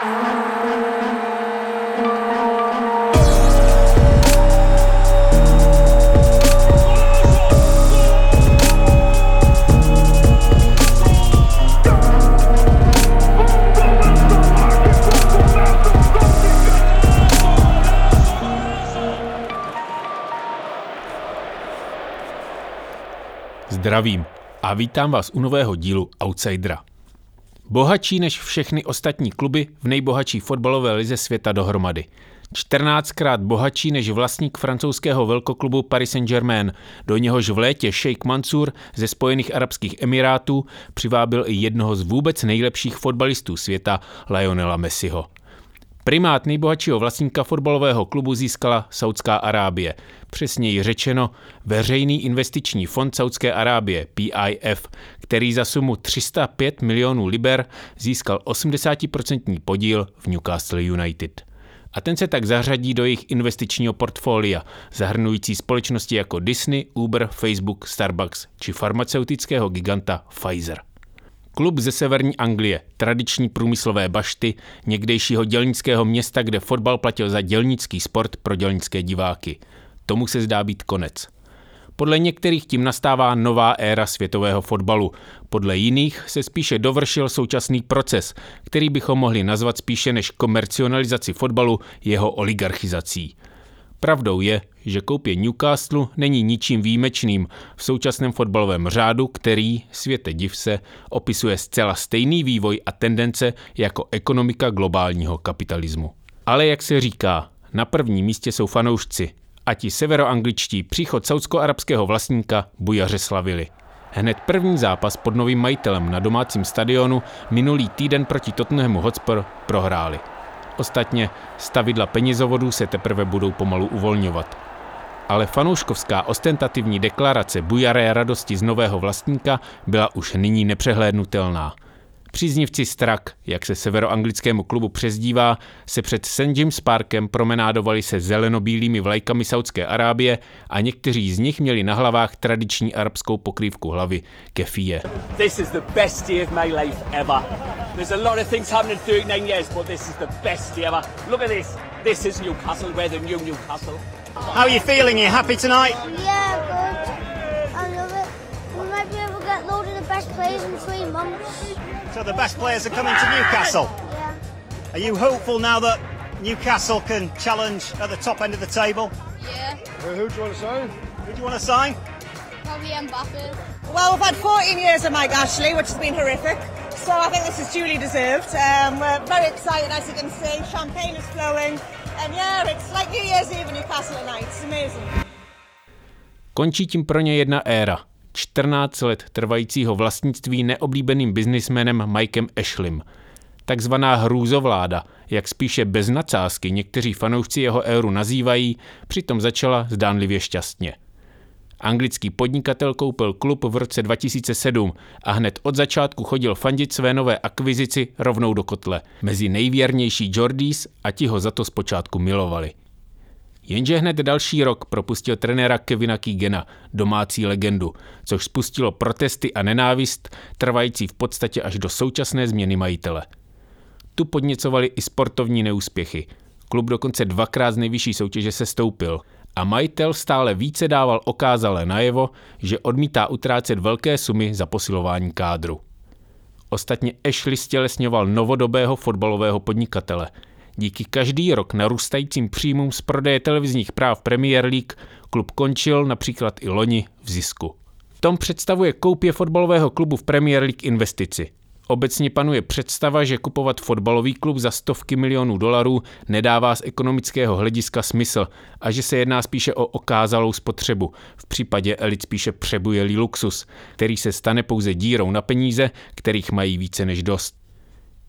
Zdravím a vítám vás u nového dílu Outsidera. Bohatší než všechny ostatní kluby v nejbohatší fotbalové lize světa dohromady. 14krát bohatší než vlastník francouzského velkoklubu Paris Saint-Germain, do něhož v létě Sheikh Mansour ze Spojených Arabských Emirátů přivábil i jednoho z vůbec nejlepších fotbalistů světa, Lionela Messiho. Primát nejbohatšího vlastníka fotbalového klubu získala Saudská Arábie. Přesněji řečeno Veřejný investiční fond Saudské Arábie, PIF, který za sumu 305 milionů liber získal 80% podíl v Newcastle United. A ten se tak zařadí do jejich investičního portfolia, zahrnující společnosti jako Disney, Uber, Facebook, Starbucks či farmaceutického giganta Pfizer. Klub ze severní Anglie, tradiční průmyslové bašty, někdejšího dělnického města, kde fotbal platil za dělnický sport pro dělnické diváky. Tomu se zdá být konec. Podle některých tím nastává nová éra světového fotbalu. Podle jiných se spíše dovršil současný proces, který bychom mohli nazvat spíše než komercionalizaci fotbalu jeho oligarchizací. Pravdou je, že koupě Newcastle není ničím výjimečným v současném fotbalovém řádu, který, světe div se, opisuje zcela stejný vývoj a tendence jako ekonomika globálního kapitalismu. Ale jak se říká, na prvním místě jsou fanoušci a ti severoangličtí příchod saudsko-arabského vlastníka bujaře slavili. Hned první zápas pod novým majitelem na domácím stadionu minulý týden proti Tottenhamu Hotspur prohráli. Ostatně stavidla penězovodů se teprve budou pomalu uvolňovat. Ale fanouškovská ostentativní deklarace bujaré radosti z nového vlastníka byla už nyní nepřehlédnutelná – Příznivci Strak, jak se severoanglickému klubu přezdívá, se před St. James Parkem promenádovali se zelenobílými vlajkami Saudské Arábie a někteří z nich měli na hlavách tradiční arabskou pokrývku hlavy kefie. This is the best day of my life ever. There's a lot of things happening in 39 years, but this is the best day ever. Look at this. This is Newcastle, we're the new Newcastle. How are you feeling? Are you happy tonight? Yeah, good. I love it. We might be able to get load of the best players in three months. So the best players are coming to Newcastle. Yeah. Are you hopeful now that Newcastle can challenge at the top end of the table? Yeah, Who, who do you want to sign? Who do you want to sign? probably Mbappe. Well, we've had 14 years of Mike Ashley, which has been horrific. So I think this is duly deserved. Um, we're very excited, as you can see. Champagne is flowing. And yeah, it's like New Year's Eve in Newcastle tonight. It's amazing. Končí tím pro ně jedna éra. 14 let trvajícího vlastnictví neoblíbeným biznismenem Mikem Ashlim. Takzvaná hrůzovláda, jak spíše bez nadsázky někteří fanoušci jeho éru nazývají, přitom začala zdánlivě šťastně. Anglický podnikatel koupil klub v roce 2007 a hned od začátku chodil fandit své nové akvizici rovnou do kotle. Mezi nejvěrnější Jordis a ti ho za to zpočátku milovali. Jenže hned další rok propustil trenéra Kevina Keegana, domácí legendu, což spustilo protesty a nenávist, trvající v podstatě až do současné změny majitele. Tu podněcovali i sportovní neúspěchy. Klub dokonce dvakrát z nejvyšší soutěže se stoupil a majitel stále více dával okázale najevo, že odmítá utrácet velké sumy za posilování kádru. Ostatně Ashley stělesňoval novodobého fotbalového podnikatele – Díky každý rok narůstajícím příjmům z prodeje televizních práv Premier League klub končil například i loni v zisku. Tom představuje koupě fotbalového klubu v Premier League investici. Obecně panuje představa, že kupovat fotbalový klub za stovky milionů dolarů nedává z ekonomického hlediska smysl a že se jedná spíše o okázalou spotřebu, v případě elit spíše přebujelý luxus, který se stane pouze dírou na peníze, kterých mají více než dost.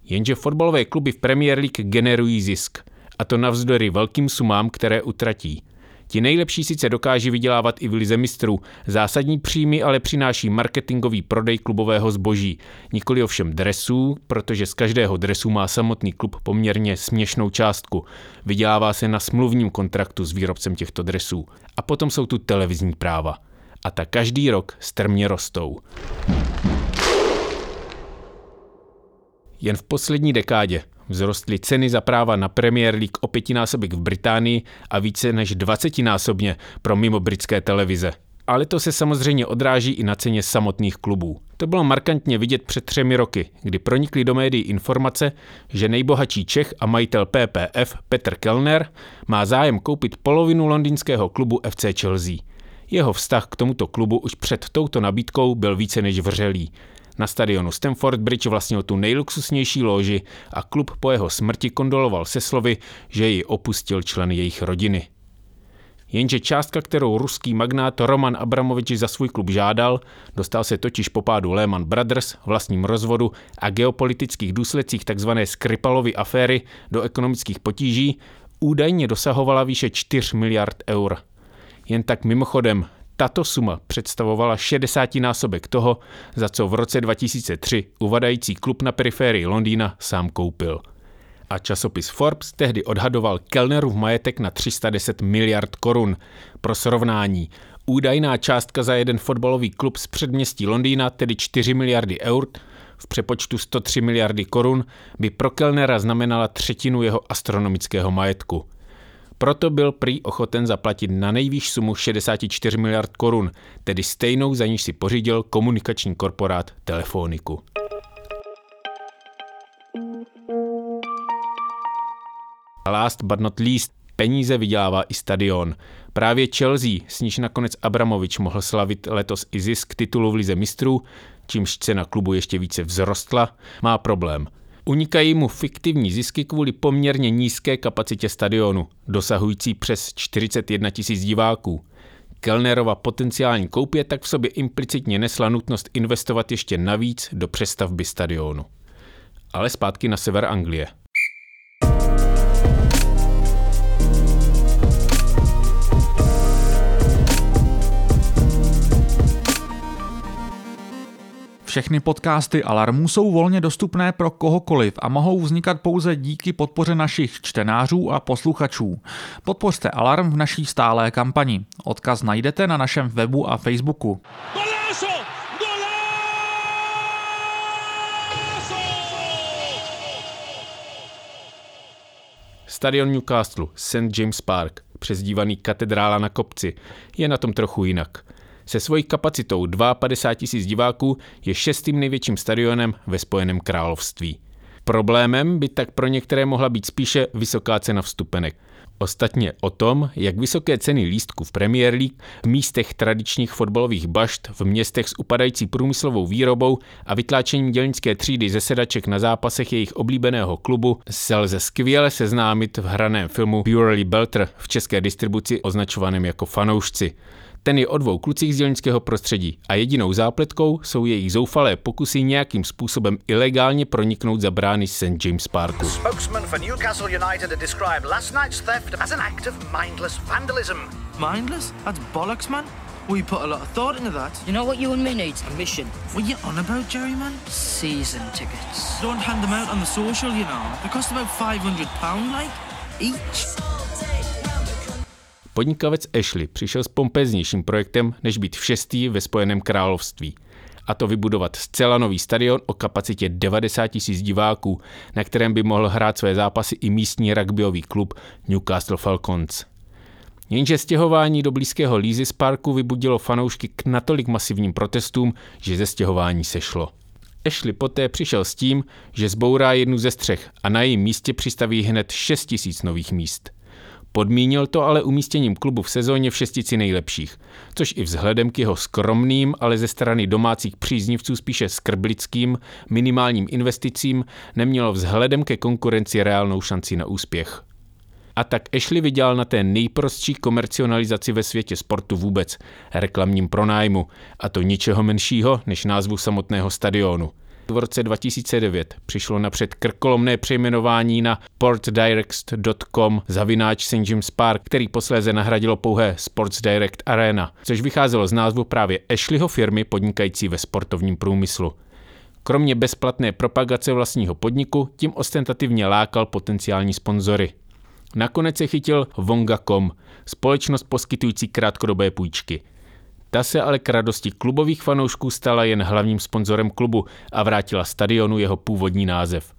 Jenže fotbalové kluby v Premier League generují zisk. A to navzdory velkým sumám, které utratí. Ti nejlepší sice dokáží vydělávat i v lize mistrů, zásadní příjmy ale přináší marketingový prodej klubového zboží. Nikoli ovšem dresů, protože z každého dresu má samotný klub poměrně směšnou částku. Vydělává se na smluvním kontraktu s výrobcem těchto dresů. A potom jsou tu televizní práva. A ta každý rok strmě rostou. Jen v poslední dekádě Vzrostly ceny za práva na Premier League o pětinásobek v Británii a více než dvacetinásobně pro mimo britské televize. Ale to se samozřejmě odráží i na ceně samotných klubů. To bylo markantně vidět před třemi roky, kdy pronikly do médií informace, že nejbohatší Čech a majitel PPF Petr Kellner má zájem koupit polovinu londýnského klubu FC Chelsea. Jeho vztah k tomuto klubu už před touto nabídkou byl více než vřelý. Na stadionu Stamford Bridge vlastnil tu nejluxusnější loži a klub po jeho smrti kondoloval se slovy, že ji opustil člen jejich rodiny. Jenže částka, kterou ruský magnát Roman Abramovič za svůj klub žádal, dostal se totiž po pádu Lehman Brothers, vlastním rozvodu a geopolitických důsledcích tzv. Skripalovy aféry do ekonomických potíží, údajně dosahovala výše 4 miliard eur. Jen tak mimochodem, tato suma představovala 60 násobek toho, za co v roce 2003 uvadající klub na periférii Londýna sám koupil. A časopis Forbes tehdy odhadoval Kellnerův majetek na 310 miliard korun. Pro srovnání, údajná částka za jeden fotbalový klub z předměstí Londýna, tedy 4 miliardy eur, v přepočtu 103 miliardy korun, by pro Kellnera znamenala třetinu jeho astronomického majetku. Proto byl prý ochoten zaplatit na nejvýš sumu 64 miliard korun, tedy stejnou za níž si pořídil komunikační korporát Telefoniku. Last but not least, peníze vydělává i stadion. Právě Chelsea, s níž nakonec Abramovič mohl slavit letos i zisk titulu v lize mistrů, čímž cena klubu ještě více vzrostla, má problém – Unikají mu fiktivní zisky kvůli poměrně nízké kapacitě stadionu, dosahující přes 41 tisíc diváků. Kellnerova potenciální koupě tak v sobě implicitně nesla nutnost investovat ještě navíc do přestavby stadionu. Ale zpátky na sever Anglie – Všechny podcasty Alarmu jsou volně dostupné pro kohokoliv a mohou vznikat pouze díky podpoře našich čtenářů a posluchačů. Podpořte Alarm v naší stálé kampani. Odkaz najdete na našem webu a Facebooku. Stadion Newcastle, St. James Park, přezdívaný katedrála na kopci, je na tom trochu jinak – se svojí kapacitou 52 tisíc diváků je šestým největším stadionem ve Spojeném království. Problémem by tak pro některé mohla být spíše vysoká cena vstupenek. Ostatně o tom, jak vysoké ceny lístku v Premier League v místech tradičních fotbalových bašt, v městech s upadající průmyslovou výrobou a vytláčením dělnické třídy ze sedaček na zápasech jejich oblíbeného klubu se lze skvěle seznámit v hraném filmu Purely Belter v české distribuci označovaném jako Fanoušci. Ten je o dvou klucích z dělnického prostředí a jedinou zápletkou jsou jejich zoufalé pokusy nějakým způsobem ilegálně proniknout za brány St. James Parku. Spokesman for Newcastle United described last night's theft as an act of mindless vandalism. Mindless? That's bollocks, man. We put a lot of thought into that. You know what you and me need? A mission. What you on about, Jerry, man? Season tickets. Don't hand them out on the social, you know. They cost about £500, like, each. Podnikavec Ashley přišel s pompeznějším projektem, než být v šestý ve Spojeném království. A to vybudovat zcela nový stadion o kapacitě 90 tisíc diváků, na kterém by mohl hrát své zápasy i místní rugbyový klub Newcastle Falcons. Jenže stěhování do blízkého Lízy z parku vybudilo fanoušky k natolik masivním protestům, že ze stěhování sešlo. Ashley poté přišel s tím, že zbourá jednu ze střech a na jejím místě přistaví hned 6 tisíc nových míst. Podmínil to ale umístěním klubu v sezóně v šestici nejlepších, což i vzhledem k jeho skromným, ale ze strany domácích příznivců spíše skrblickým, minimálním investicím nemělo vzhledem ke konkurenci reálnou šanci na úspěch. A tak Ashley vydělal na té nejprostší komercionalizaci ve světě sportu vůbec, reklamním pronájmu, a to ničeho menšího než názvu samotného stadionu – v roce 2009 přišlo napřed krkolomné přejmenování na portdirect.com zavináč St. James Park, který posléze nahradilo pouhé Sports Direct Arena, což vycházelo z názvu právě Ashleyho firmy podnikající ve sportovním průmyslu. Kromě bezplatné propagace vlastního podniku tím ostentativně lákal potenciální sponzory. Nakonec se chytil Vonga.com, společnost poskytující krátkodobé půjčky – ta se ale k radosti klubových fanoušků stala jen hlavním sponzorem klubu a vrátila stadionu jeho původní název.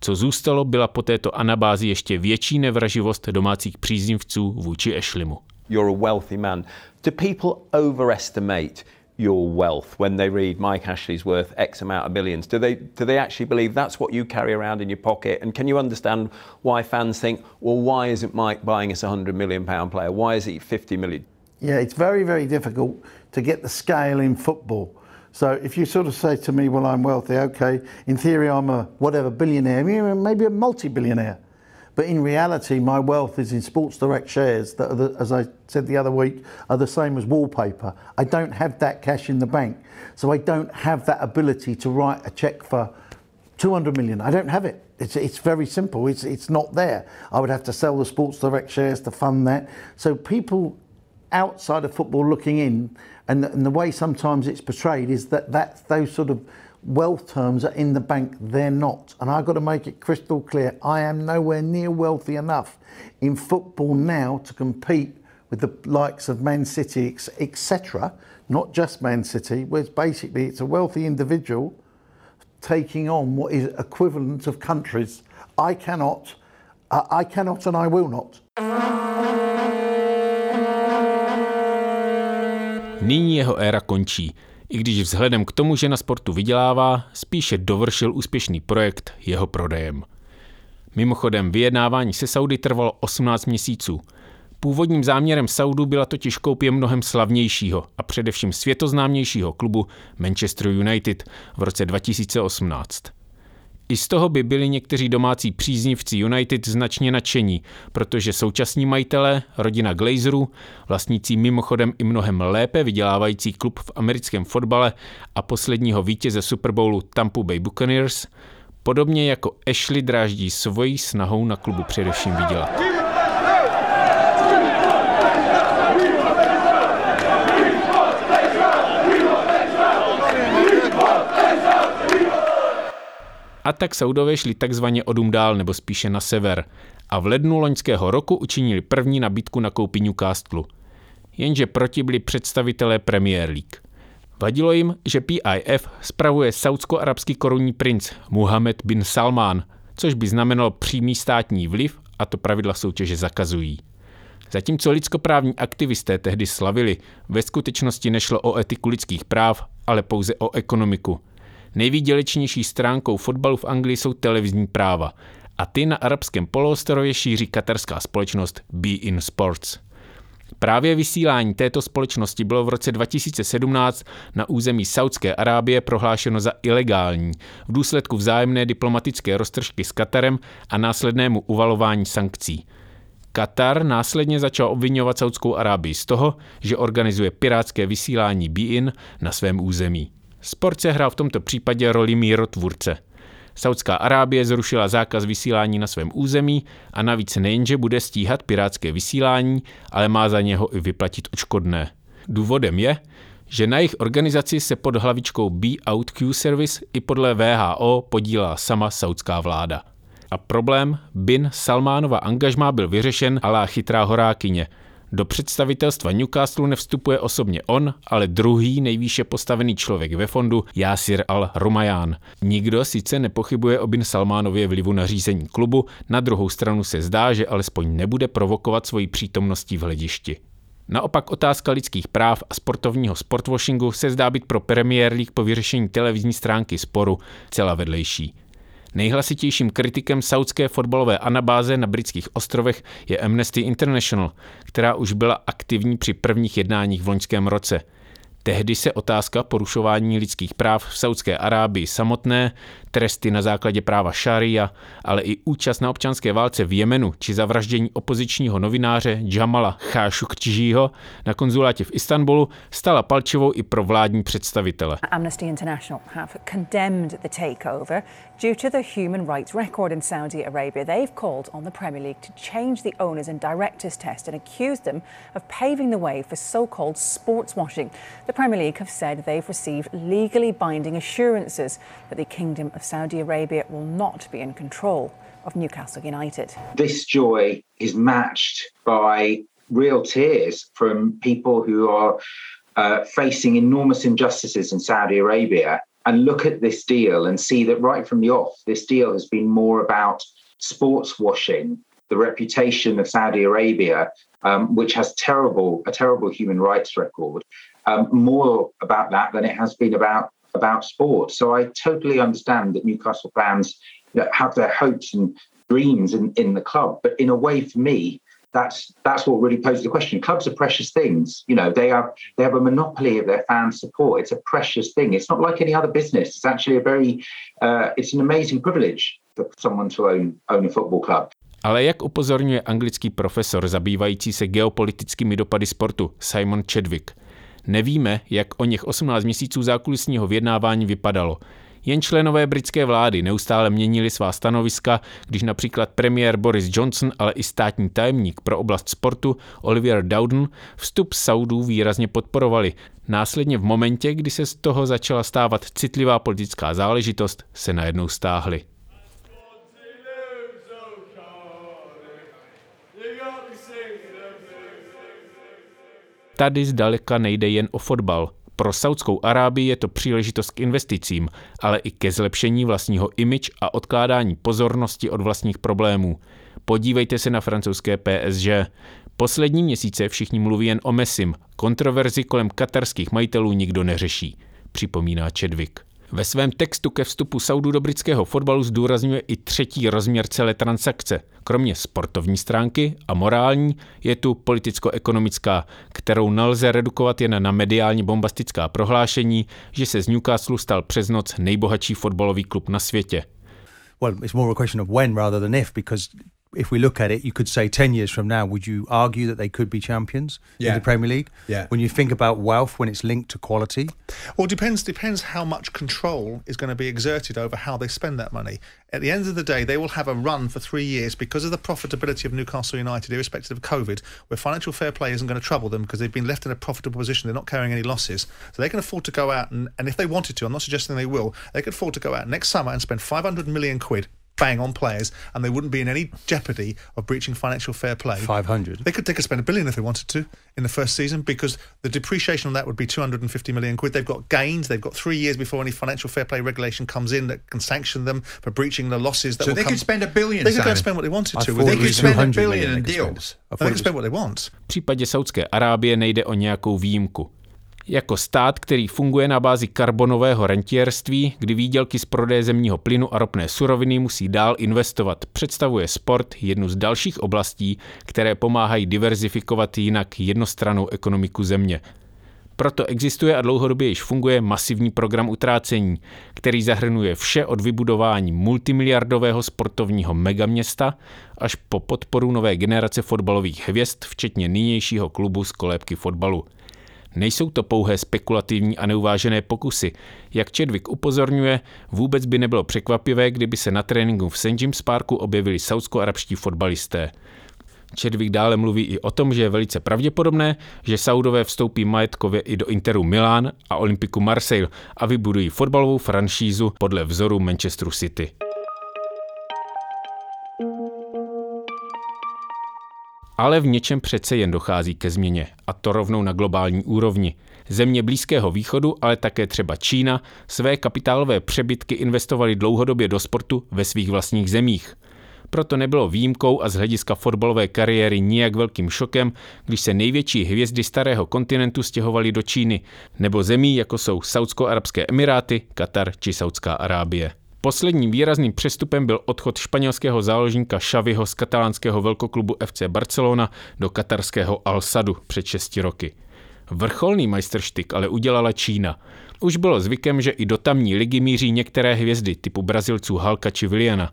Co zůstalo, byla po této anabázi ještě větší nevraživost domácích příznivců vůči Ashleymu. You're a wealthy man. Do people overestimate your wealth when they read Mike Ashley's worth X amount of billions? Do they do they actually believe that's what you carry around in your pocket? And can you understand why fans think, well, why isn't Mike buying us a million player? Why is he fifty million? Yeah, it's very very difficult to get the scale in football. So if you sort of say to me, well, I'm wealthy, okay, in theory I'm a whatever billionaire, maybe a multi-billionaire. But in reality, my wealth is in Sports Direct shares that, the, as I said the other week, are the same as wallpaper. I don't have that cash in the bank. So I don't have that ability to write a check for 200 million. I don't have it. It's, it's very simple. It's, it's not there. I would have to sell the Sports Direct shares to fund that. So people outside of football looking in, and, and the way sometimes it's portrayed is that that those sort of wealth terms are in the bank, they're not. And I've got to make it crystal clear I am nowhere near wealthy enough in football now to compete with the likes of Man City, etc., not just Man City, where it's basically it's a wealthy individual taking on what is equivalent of countries. I cannot, uh, I cannot and I will not. Nyní jeho éra končí. i když vzhledem k tomu, že na sportu vydělává, spíše dovršil úspěšný projekt jeho prodejem. Mimochodem, vyjednávání se Saudy trvalo 18 měsíců. Původním záměrem Saudu byla totiž koupě mnohem slavnějšího a především světoznámějšího klubu Manchester United v roce 2018. I z toho by byli někteří domácí příznivci United značně nadšení, protože současní majitelé, rodina Glazerů, vlastnící mimochodem i mnohem lépe vydělávající klub v americkém fotbale a posledního vítěze Super Bowlu Tampa Bay Buccaneers, podobně jako Ashley dráždí svojí snahou na klubu především vydělat. A tak Saudové šli takzvaně odum dál nebo spíše na sever a v lednu loňského roku učinili první nabídku na koupí Newcastle. Jenže proti byli představitelé Premier League. Vadilo jim, že PIF spravuje saudsko-arabský korunní princ Muhammed bin Salman, což by znamenalo přímý státní vliv a to pravidla soutěže zakazují. Zatímco lidskoprávní aktivisté tehdy slavili, ve skutečnosti nešlo o etiku lidských práv, ale pouze o ekonomiku – Nejvýdělečnější stránkou fotbalu v Anglii jsou televizní práva a ty na arabském poloostrově šíří katarská společnost Be In Sports. Právě vysílání této společnosti bylo v roce 2017 na území Saudské Arábie prohlášeno za ilegální v důsledku vzájemné diplomatické roztržky s Katarem a následnému uvalování sankcí. Katar následně začal obvinovat Saudskou Arábii z toho, že organizuje pirátské vysílání Be-in na svém území. Sport se hrál v tomto případě roli mírotvůrce. Saudská Arábie zrušila zákaz vysílání na svém území a navíc nejenže bude stíhat pirátské vysílání, ale má za něho i vyplatit odškodné. Důvodem je, že na jejich organizaci se pod hlavičkou Be Out Q Service i podle VHO podílela sama saudská vláda. A problém Bin Salmánova angažmá byl vyřešen alá chytrá horákyně – do představitelstva Newcastle nevstupuje osobně on, ale druhý nejvýše postavený člověk ve fondu, Yasir al-Rumayán. Nikdo sice nepochybuje o Bin Salmánově vlivu na řízení klubu, na druhou stranu se zdá, že alespoň nebude provokovat svoji přítomností v hledišti. Naopak otázka lidských práv a sportovního sportwashingu se zdá být pro Premier League po vyřešení televizní stránky sporu celá vedlejší. Nejhlasitějším kritikem saudské fotbalové anabáze na britských ostrovech je Amnesty International, která už byla aktivní při prvních jednáních v loňském roce – Tehdy se otázka porušování lidských práv v Saudské Arábii samotné, tresty na základě práva šaria, ale i účast na občanské válce v Jemenu či zavraždění opozičního novináře Jamala Khashoggiho na konzulátě v Istanbulu stala palčivou i pro vládní představitele. Amnesty International have condemned the takeover due to the human rights record in Saudi Arabia. They've called on the Premier League to change the owners and directors test and accused them of paving the way for so-called sports washing. The Premier League have said they've received legally binding assurances that the Kingdom of Saudi Arabia will not be in control of Newcastle United. This joy is matched by real tears from people who are uh, facing enormous injustices in Saudi Arabia and look at this deal and see that right from the off, this deal has been more about sports washing, the reputation of Saudi Arabia, um, which has terrible a terrible human rights record, um, more about that than it has been about about sport. So I totally understand that Newcastle fans have their hopes and dreams in, in the club, but in a way, for me, that's that's what really poses the question. Clubs are precious things. You know, they have they have a monopoly of their fans' support. It's a precious thing. It's not like any other business. It's actually a very uh, it's an amazing privilege for someone to own own a football club. Ale jak upozorňuje anglický profesor zabývající se geopolitickými dopady sportu Simon Chadwick, nevíme, jak o něch 18 měsíců zákulisního vyjednávání vypadalo. Jen členové britské vlády neustále měnili svá stanoviska, když například premiér Boris Johnson, ale i státní tajemník pro oblast sportu Oliver Dowden vstup Saudů výrazně podporovali. Následně v momentě, kdy se z toho začala stávat citlivá politická záležitost, se najednou stáhli. Tady zdaleka nejde jen o fotbal. Pro Saudskou Arábii je to příležitost k investicím, ale i ke zlepšení vlastního image a odkládání pozornosti od vlastních problémů. Podívejte se na francouzské PSG. Poslední měsíce všichni mluví jen o Messim. Kontroverzi kolem katarských majitelů nikdo neřeší, připomíná Chadwick. Ve svém textu ke vstupu Saudu do britského fotbalu zdůrazňuje i třetí rozměr celé transakce. Kromě sportovní stránky a morální je tu politicko-ekonomická, kterou nelze redukovat jen na mediálně bombastická prohlášení, že se z Newcastle stal přes noc nejbohatší fotbalový klub na světě. Well, it's more a question of when rather than if, because if we look at it, you could say 10 years from now, would you argue that they could be champions yeah. in the Premier League? Yeah. When you think about wealth, when it's linked to quality? Well, it depends, depends how much control is going to be exerted over how they spend that money. At the end of the day, they will have a run for three years because of the profitability of Newcastle United, irrespective of COVID, where financial fair play isn't going to trouble them because they've been left in a profitable position. They're not carrying any losses. So they can afford to go out and, and if they wanted to, I'm not suggesting they will, they could afford to go out next summer and spend 500 million quid bang on players, and they wouldn't be in any jeopardy of breaching financial fair play. Five hundred. They could they could spend a billion if they wanted to in the first season because the depreciation on that would be two hundred and fifty million quid. They've got gains. They've got three years before any financial fair play regulation comes in that can sanction them for breaching the losses. That so will they come. could spend a billion. They could go and spend what they wanted I to. They could spend a billion in they could spend. deals. They thought can spend what they want. V případě Saudské Arábie nejde o nějakou výjimku. Jako stát, který funguje na bázi karbonového rentierství, kdy výdělky z prodeje zemního plynu a ropné suroviny musí dál investovat, představuje sport jednu z dalších oblastí, které pomáhají diverzifikovat jinak jednostranou ekonomiku země. Proto existuje a dlouhodobě již funguje masivní program utrácení, který zahrnuje vše od vybudování multimiliardového sportovního megaměsta až po podporu nové generace fotbalových hvězd, včetně nynějšího klubu z kolébky fotbalu. Nejsou to pouhé spekulativní a neuvážené pokusy. Jak Chadwick upozorňuje, vůbec by nebylo překvapivé, kdyby se na tréninku v St. James Parku objevili saudsko-arabští fotbalisté. Chadwick dále mluví i o tom, že je velice pravděpodobné, že Saudové vstoupí majetkově i do Interu Milán a Olympiku Marseille a vybudují fotbalovou franšízu podle vzoru Manchesteru City. Ale v něčem přece jen dochází ke změně, a to rovnou na globální úrovni. Země Blízkého východu, ale také třeba Čína, své kapitálové přebytky investovali dlouhodobě do sportu ve svých vlastních zemích. Proto nebylo výjimkou a z hlediska fotbalové kariéry nijak velkým šokem, když se největší hvězdy starého kontinentu stěhovaly do Číny nebo zemí, jako jsou Saudsko-arabské emiráty, Katar či Saudská Arábie. Posledním výrazným přestupem byl odchod španělského záložníka Xaviho z katalánského velkoklubu FC Barcelona do katarského Al-Sadu před 6 roky. Vrcholný majstrštyk ale udělala Čína. Už bylo zvykem, že i do tamní ligy míří některé hvězdy typu Brazilců Halka či Viliana,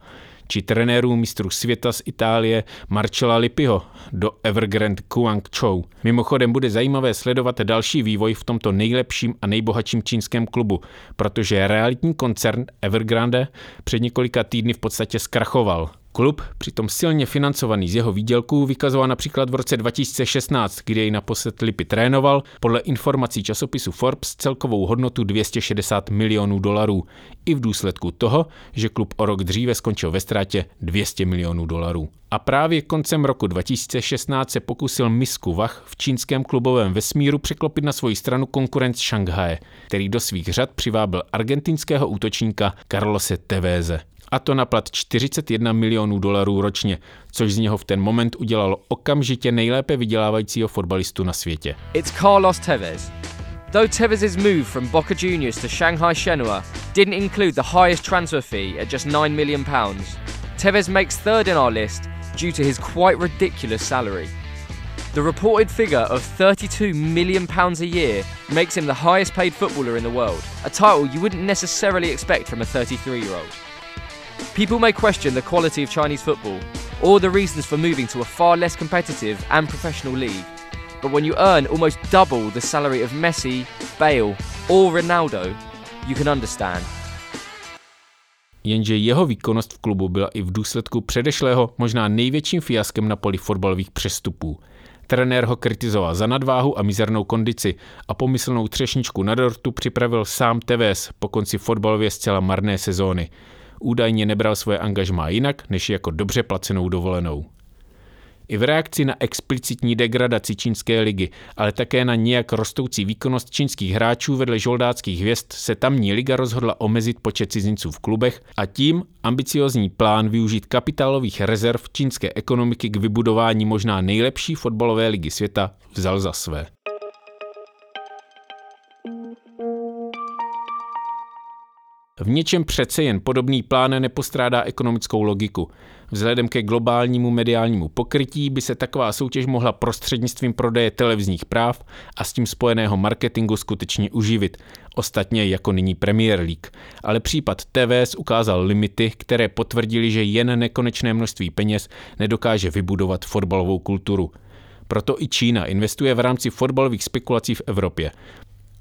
či trenérů mistrů světa z Itálie Marcella Lippiho do Evergrande Guangzhou. Mimochodem bude zajímavé sledovat další vývoj v tomto nejlepším a nejbohatším čínském klubu, protože realitní koncern Evergrande před několika týdny v podstatě zkrachoval. Klub, přitom silně financovaný z jeho výdělků, vykazoval například v roce 2016, kdy jej naposled Lipy trénoval, podle informací časopisu Forbes celkovou hodnotu 260 milionů dolarů. I v důsledku toho, že klub o rok dříve skončil ve ztrátě 200 milionů dolarů. A právě koncem roku 2016 se pokusil Misku Wach v čínském klubovém vesmíru překlopit na svoji stranu konkurent Šanghaje, který do svých řad přivábil argentinského útočníka Carlose Teveze a to na plat 41 milionů dolarů ročně, což z něho v ten moment udělalo okamžitě nejlépe vydělávajícího fotbalistu na světě. It's Carlos Tevez. Though Tevez's move from Boca Juniors to Shanghai Shenhua didn't include the highest transfer fee at just 9 million pounds, Tevez makes third in our list due to his quite ridiculous salary. The reported figure of 32 million pounds a year makes him the highest paid footballer in the world, a title you wouldn't necessarily expect from a 33-year-old. People may question the quality of Chinese football or the reasons for moving to a far less competitive and professional league. But when you earn almost double the salary of Messi, Bale, or Ronaldo, you can understand. Jenže jeho výkonnost v klubu byla i v důsledku předešlého možná největším fiaskem na poli fotbalových přestupů. Trenér ho kritizoval za nadváhu a mizernou kondici a pomyslnou třešničku na dortu připravil sám Tevez po konci fotbalově zcela marné sezóny údajně nebral svoje angažmá jinak, než jako dobře placenou dovolenou. I v reakci na explicitní degradaci čínské ligy, ale také na nějak rostoucí výkonnost čínských hráčů vedle žoldáckých hvězd se tamní liga rozhodla omezit počet cizinců v klubech a tím ambiciozní plán využít kapitálových rezerv čínské ekonomiky k vybudování možná nejlepší fotbalové ligy světa vzal za své. V něčem přece jen podobný plán nepostrádá ekonomickou logiku. Vzhledem ke globálnímu mediálnímu pokrytí by se taková soutěž mohla prostřednictvím prodeje televizních práv a s tím spojeného marketingu skutečně uživit, ostatně jako nyní Premier League. Ale případ TVS ukázal limity, které potvrdili, že jen nekonečné množství peněz nedokáže vybudovat fotbalovou kulturu. Proto i Čína investuje v rámci fotbalových spekulací v Evropě.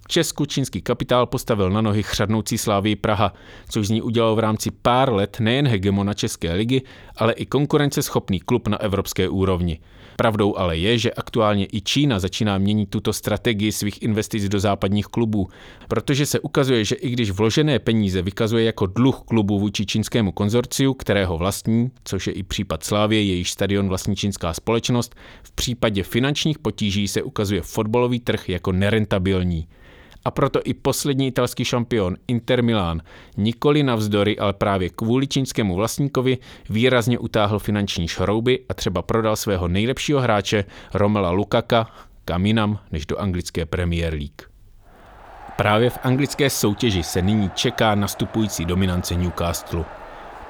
Česku čínský kapitál postavil na nohy chřadnoucí Slávii Praha, což z ní udělal v rámci pár let nejen hegemona České ligy, ale i konkurenceschopný klub na evropské úrovni. Pravdou ale je, že aktuálně i Čína začíná měnit tuto strategii svých investic do západních klubů, protože se ukazuje, že i když vložené peníze vykazuje jako dluh klubu vůči čínskému konzorciu, kterého vlastní, což je i případ Slávě, jejíž stadion vlastní čínská společnost, v případě finančních potíží se ukazuje fotbalový trh jako nerentabilní. A proto i poslední italský šampion Inter Milan nikoli navzdory, ale právě kvůli čínskému vlastníkovi výrazně utáhl finanční šrouby a třeba prodal svého nejlepšího hráče Romela Lukaka kam jinam než do anglické Premier League. Právě v anglické soutěži se nyní čeká nastupující dominance Newcastle.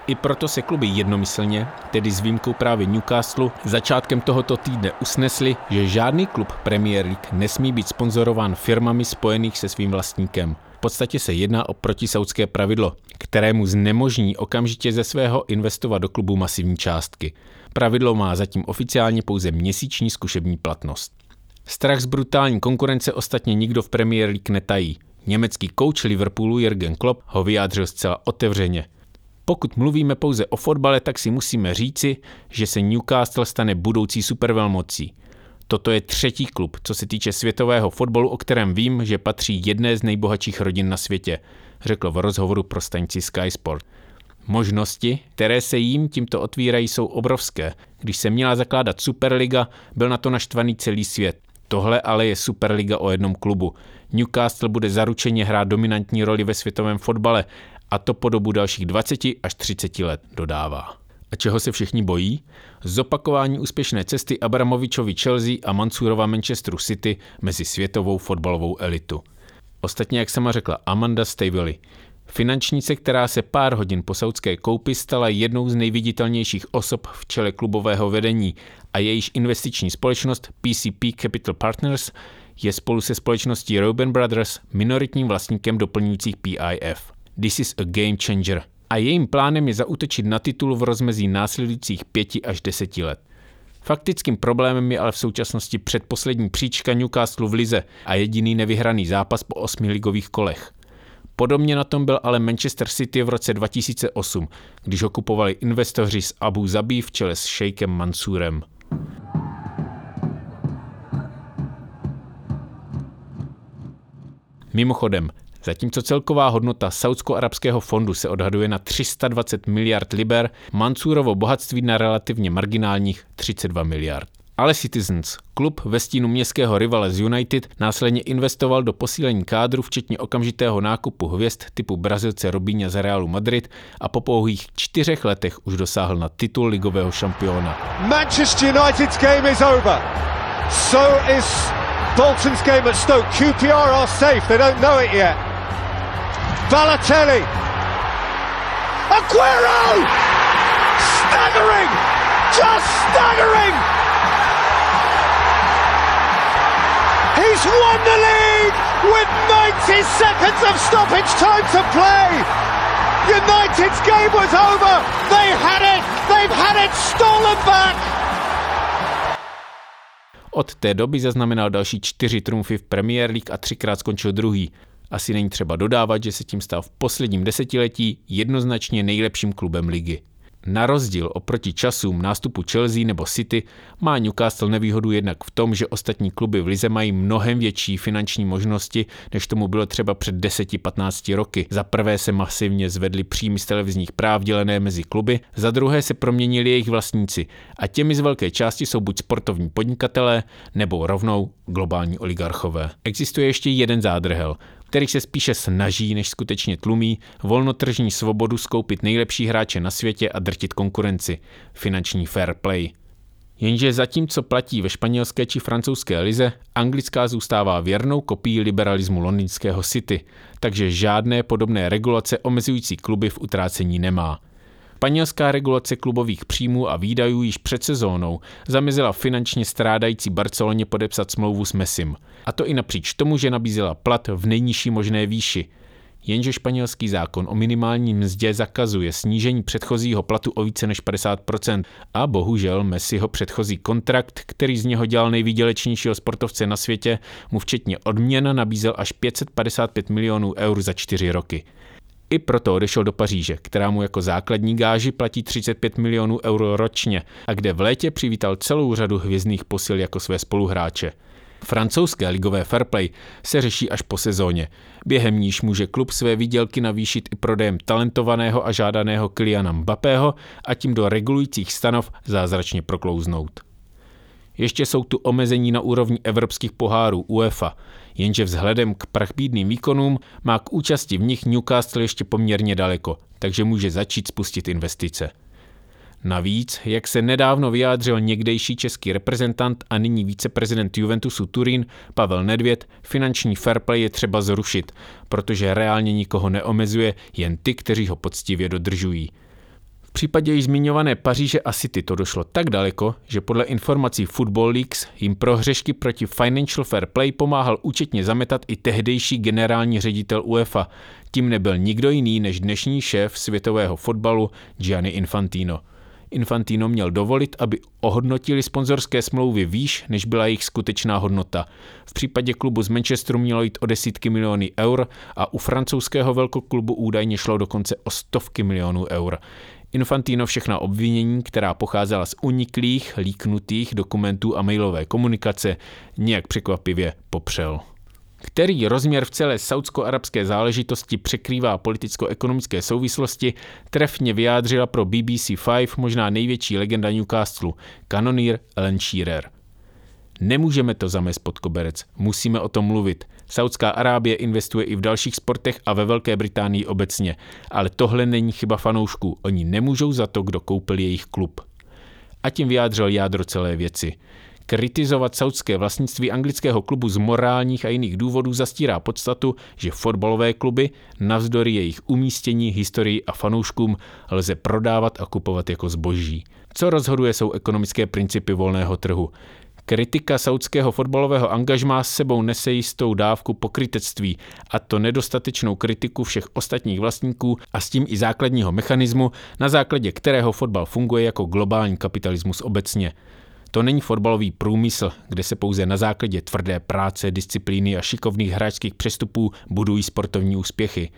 I proto se kluby jednomyslně, tedy s výjimkou právě Newcastle, začátkem tohoto týdne usnesli, že žádný klub Premier League nesmí být sponzorován firmami spojených se svým vlastníkem. V podstatě se jedná o protisaudské pravidlo, kterému znemožní okamžitě ze svého investovat do klubu masivní částky. Pravidlo má zatím oficiálně pouze měsíční zkušební platnost. Strach z brutální konkurence ostatně nikdo v Premier League netají. Německý kouč Liverpoolu Jürgen Klopp ho vyjádřil zcela otevřeně. Pokud mluvíme pouze o fotbale, tak si musíme říci, že se Newcastle stane budoucí supervelmocí. Toto je třetí klub, co se týče světového fotbalu, o kterém vím, že patří jedné z nejbohatších rodin na světě, řekl v rozhovoru pro stanici Sky Sport. Možnosti, které se jim tímto otvírají, jsou obrovské. Když se měla zakládat Superliga, byl na to naštvaný celý svět. Tohle ale je Superliga o jednom klubu. Newcastle bude zaručeně hrát dominantní roli ve světovém fotbale a to po dobu dalších 20 až 30 let dodává. A čeho se všichni bojí? Zopakování úspěšné cesty Abramovičovi Chelsea a Mansurova Manchesteru City mezi světovou fotbalovou elitu. Ostatně, jak sama řekla Amanda Stavely, finančnice, která se pár hodin po saudské koupi stala jednou z nejviditelnějších osob v čele klubového vedení a jejíž investiční společnost PCP Capital Partners je spolu se společností Reuben Brothers minoritním vlastníkem doplňujících PIF. This is a game changer. A jejím plánem je zautočit na titul v rozmezí následujících pěti až deseti let. Faktickým problémem je ale v současnosti předposlední příčka Newcastle v lize a jediný nevyhraný zápas po osmi ligových kolech. Podobně na tom byl ale Manchester City v roce 2008, když ho kupovali investoři z Abu Zabi v čele s šejkem Mansurem. Mimochodem, Zatímco celková hodnota Saudsko-arabského fondu se odhaduje na 320 miliard liber, Mansurovo bohatství na relativně marginálních 32 miliard. Ale Citizens, klub ve stínu městského rivale z United, následně investoval do posílení kádru, včetně okamžitého nákupu hvězd typu Brazilce Robíňa z Realu Madrid a po pouhých čtyřech letech už dosáhl na titul ligového šampiona. Manchester United's game is over. So is Bolton's game at Stoke. QPR are safe, they don't know it yet. Balotelli. Aguero! Staggering! Just staggering! He's won the league with 90 seconds of stoppage time to play. United's game was over. They had it. They've had it stolen back. Od té doby zaznamenal další čtyři trumfy v Premier League a třikrát skončil druhý. Asi není třeba dodávat, že se tím stal v posledním desetiletí jednoznačně nejlepším klubem ligy. Na rozdíl oproti časům nástupu Chelsea nebo City má Newcastle nevýhodu jednak v tom, že ostatní kluby v lize mají mnohem větší finanční možnosti, než tomu bylo třeba před 10-15 roky. Za prvé se masivně zvedly příjmy z televizních práv dělené mezi kluby, za druhé se proměnili jejich vlastníci a těmi z velké části jsou buď sportovní podnikatelé nebo rovnou globální oligarchové. Existuje ještě jeden zádrhel který se spíše snaží, než skutečně tlumí, volnotržní svobodu skoupit nejlepší hráče na světě a drtit konkurenci. Finanční fair play. Jenže zatímco platí ve španělské či francouzské lize, anglická zůstává věrnou kopií liberalismu londýnského City, takže žádné podobné regulace omezující kluby v utrácení nemá. Španělská regulace klubových příjmů a výdajů již před sezónou zamezila finančně strádající Barceloně podepsat smlouvu s Messim. A to i napříč tomu, že nabízela plat v nejnižší možné výši. Jenže španělský zákon o minimální mzdě zakazuje snížení předchozího platu o více než 50% a bohužel Messiho předchozí kontrakt, který z něho dělal nejvýdělečnějšího sportovce na světě, mu včetně odměna nabízel až 555 milionů eur za čtyři roky. I proto odešel do Paříže, která mu jako základní gáži platí 35 milionů euro ročně a kde v létě přivítal celou řadu hvězdných posil jako své spoluhráče. Francouzské ligové fairplay se řeší až po sezóně, během níž může klub své výdělky navýšit i prodejem talentovaného a žádaného Kyliana Mbappého a tím do regulujících stanov zázračně proklouznout. Ještě jsou tu omezení na úrovni evropských pohárů UEFA, jenže vzhledem k prachbídným výkonům má k účasti v nich Newcastle ještě poměrně daleko, takže může začít spustit investice. Navíc, jak se nedávno vyjádřil někdejší český reprezentant a nyní viceprezident Juventusu Turín Pavel Nedvěd, finanční fair play je třeba zrušit, protože reálně nikoho neomezuje, jen ty, kteří ho poctivě dodržují. V případě již zmiňované Paříže a City to došlo tak daleko, že podle informací Football Leaks jim pro hřešky proti Financial Fair Play pomáhal účetně zametat i tehdejší generální ředitel UEFA. Tím nebyl nikdo jiný než dnešní šéf světového fotbalu Gianni Infantino. Infantino měl dovolit, aby ohodnotili sponzorské smlouvy výš, než byla jejich skutečná hodnota. V případě klubu z Manchesteru mělo jít o desítky milionů eur a u francouzského velkoklubu údajně šlo dokonce o stovky milionů eur. Infantino všechna obvinění, která pocházela z uniklých, líknutých dokumentů a mailové komunikace, nějak překvapivě popřel. Který rozměr v celé saudsko-arabské záležitosti překrývá politicko-ekonomické souvislosti, trefně vyjádřila pro BBC 5 možná největší legenda Newcastle, kanonýr Ellen Shearer. Nemůžeme to zamést pod koberec, musíme o tom mluvit. Saudská Arábie investuje i v dalších sportech a ve Velké Británii obecně, ale tohle není chyba fanoušků, oni nemůžou za to, kdo koupil jejich klub. A tím vyjádřil jádro celé věci. Kritizovat saudské vlastnictví anglického klubu z morálních a jiných důvodů zastírá podstatu, že fotbalové kluby, navzdory jejich umístění, historii a fanouškům, lze prodávat a kupovat jako zboží. Co rozhoduje, jsou ekonomické principy volného trhu. Kritika saudského fotbalového angažmá s sebou nese jistou dávku pokrytectví, a to nedostatečnou kritiku všech ostatních vlastníků a s tím i základního mechanismu, na základě kterého fotbal funguje jako globální kapitalismus obecně. To není fotbalový průmysl, kde se pouze na základě tvrdé práce, disciplíny a šikovných hráčských přestupů budují sportovní úspěchy.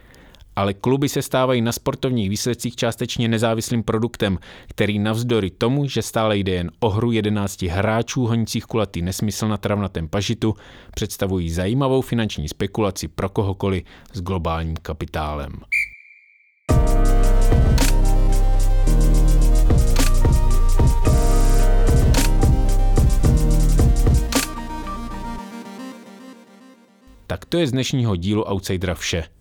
Ale kluby se stávají na sportovních výsledcích částečně nezávislým produktem, který navzdory tomu, že stále jde jen o hru 11 hráčů honících kulatý nesmysl na travnatém pažitu, představují zajímavou finanční spekulaci pro kohokoliv s globálním kapitálem. Tak to je z dnešního dílu Outsidera vše.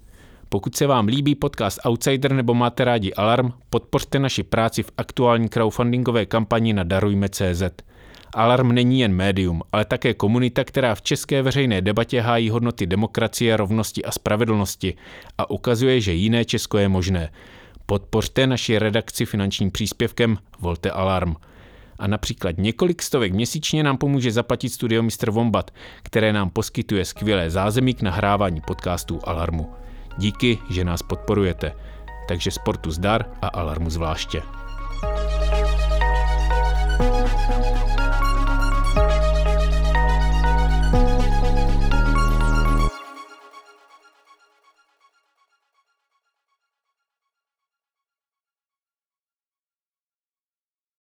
Pokud se vám líbí podcast Outsider nebo máte rádi Alarm, podpořte naši práci v aktuální crowdfundingové kampani na Darujme.cz. Alarm není jen médium, ale také komunita, která v české veřejné debatě hájí hodnoty demokracie, rovnosti a spravedlnosti a ukazuje, že jiné Česko je možné. Podpořte naši redakci finančním příspěvkem Volte Alarm. A například několik stovek měsíčně nám pomůže zaplatit studio Mr. Wombat, které nám poskytuje skvělé zázemí k nahrávání podcastů Alarmu. Díky, že nás podporujete. Takže sportu zdar a alarmu zvláště.